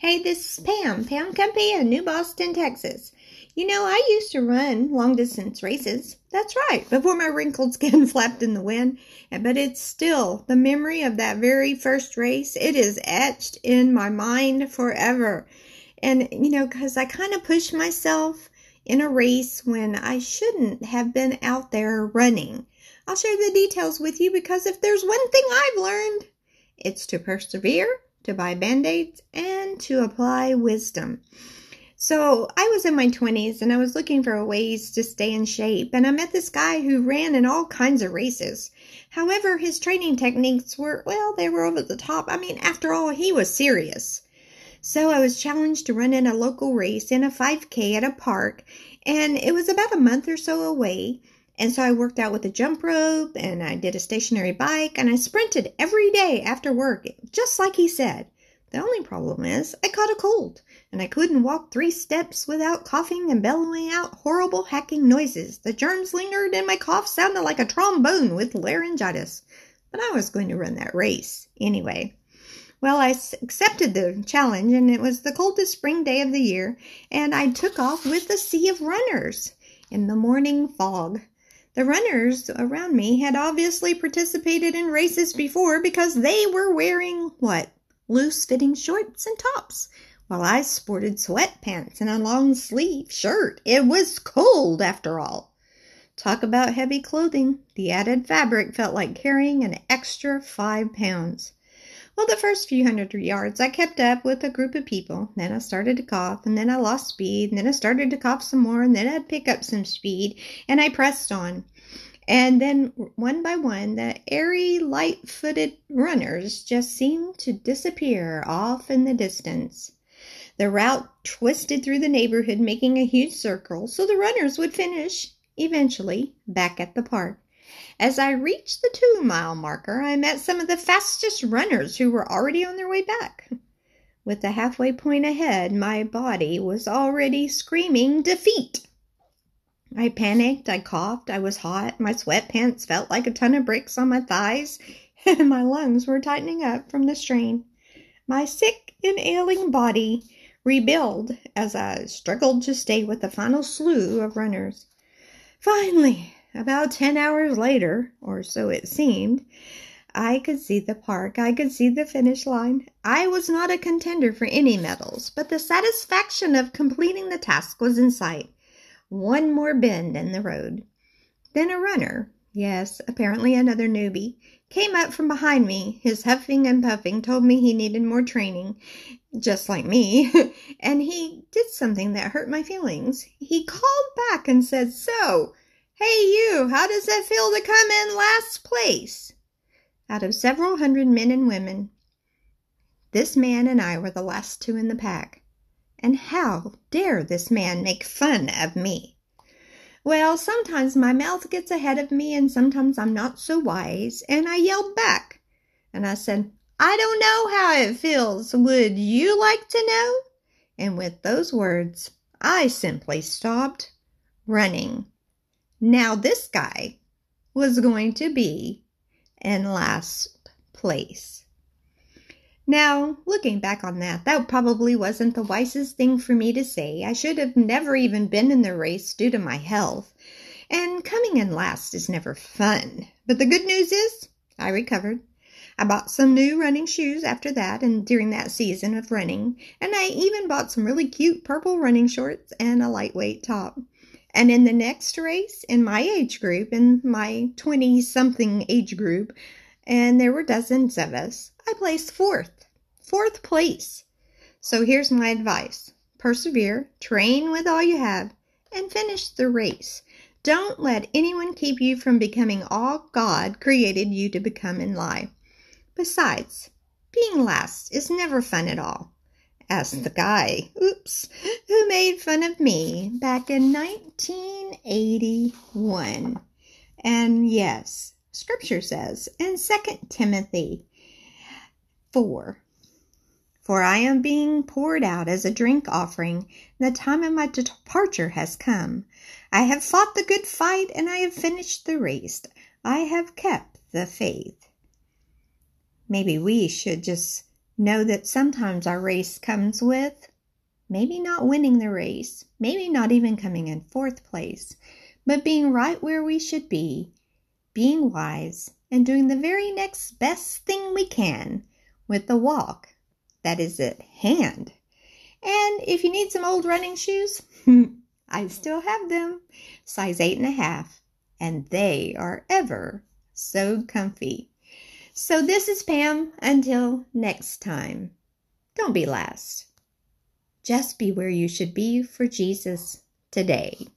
Hey, this is Pam, Pam Kumpe in New Boston, Texas. You know, I used to run long distance races. That's right, before my wrinkled skin flapped in the wind. But it's still the memory of that very first race. It is etched in my mind forever. And, you know, because I kind of pushed myself in a race when I shouldn't have been out there running. I'll share the details with you because if there's one thing I've learned, it's to persevere, to buy band aids, and to apply wisdom. So I was in my 20s and I was looking for ways to stay in shape, and I met this guy who ran in all kinds of races. However, his training techniques were, well, they were over the top. I mean, after all, he was serious. So I was challenged to run in a local race in a 5K at a park, and it was about a month or so away. And so I worked out with a jump rope and I did a stationary bike and I sprinted every day after work, just like he said. The only problem is I caught a cold and I couldn't walk three steps without coughing and bellowing out horrible hacking noises. The germs lingered and my cough sounded like a trombone with laryngitis. But I was going to run that race anyway. Well, I accepted the challenge and it was the coldest spring day of the year and I took off with a sea of runners in the morning fog. The runners around me had obviously participated in races before because they were wearing what? Loose fitting shorts and tops, while I sported sweatpants and a long sleeve shirt. It was cold after all. Talk about heavy clothing. The added fabric felt like carrying an extra five pounds. Well, the first few hundred yards I kept up with a group of people. Then I started to cough, and then I lost speed, and then I started to cough some more, and then I'd pick up some speed, and I pressed on. And then one by one, the airy, light footed runners just seemed to disappear off in the distance. The route twisted through the neighborhood, making a huge circle, so the runners would finish, eventually, back at the park. As I reached the two mile marker, I met some of the fastest runners who were already on their way back. With the halfway point ahead, my body was already screaming defeat. I panicked, I coughed, I was hot, my sweatpants felt like a ton of bricks on my thighs, and my lungs were tightening up from the strain. My sick and ailing body rebuilt as I struggled to stay with the final slew of runners. Finally, about ten hours later, or so it seemed, I could see the park. I could see the finish line. I was not a contender for any medals, but the satisfaction of completing the task was in sight. One more bend in the road. Then a runner, yes, apparently another newbie, came up from behind me. His huffing and puffing told me he needed more training, just like me, and he did something that hurt my feelings. He called back and said, So, Hey, you, how does it feel to come in last place? Out of several hundred men and women, this man and I were the last two in the pack. And how dare this man make fun of me? Well, sometimes my mouth gets ahead of me, and sometimes I'm not so wise, and I yelled back. And I said, I don't know how it feels. Would you like to know? And with those words, I simply stopped running. Now, this guy was going to be in last place. Now, looking back on that, that probably wasn't the wisest thing for me to say. I should have never even been in the race due to my health. And coming in last is never fun. But the good news is, I recovered. I bought some new running shoes after that and during that season of running, and I even bought some really cute purple running shorts and a lightweight top. And in the next race, in my age group, in my 20 something age group, and there were dozens of us, I placed fourth. Fourth place. So here's my advice persevere, train with all you have, and finish the race. Don't let anyone keep you from becoming all God created you to become in life. Besides, being last is never fun at all asked the guy, oops, who made fun of me back in 1981. And yes, scripture says in 2 Timothy 4 For I am being poured out as a drink offering, the time of my departure has come. I have fought the good fight, and I have finished the race. I have kept the faith. Maybe we should just Know that sometimes our race comes with maybe not winning the race, maybe not even coming in fourth place, but being right where we should be, being wise, and doing the very next best thing we can with the walk that is at hand. And if you need some old running shoes, I still have them, size eight and a half, and they are ever so comfy. So this is Pam. Until next time, don't be last. Just be where you should be for Jesus today.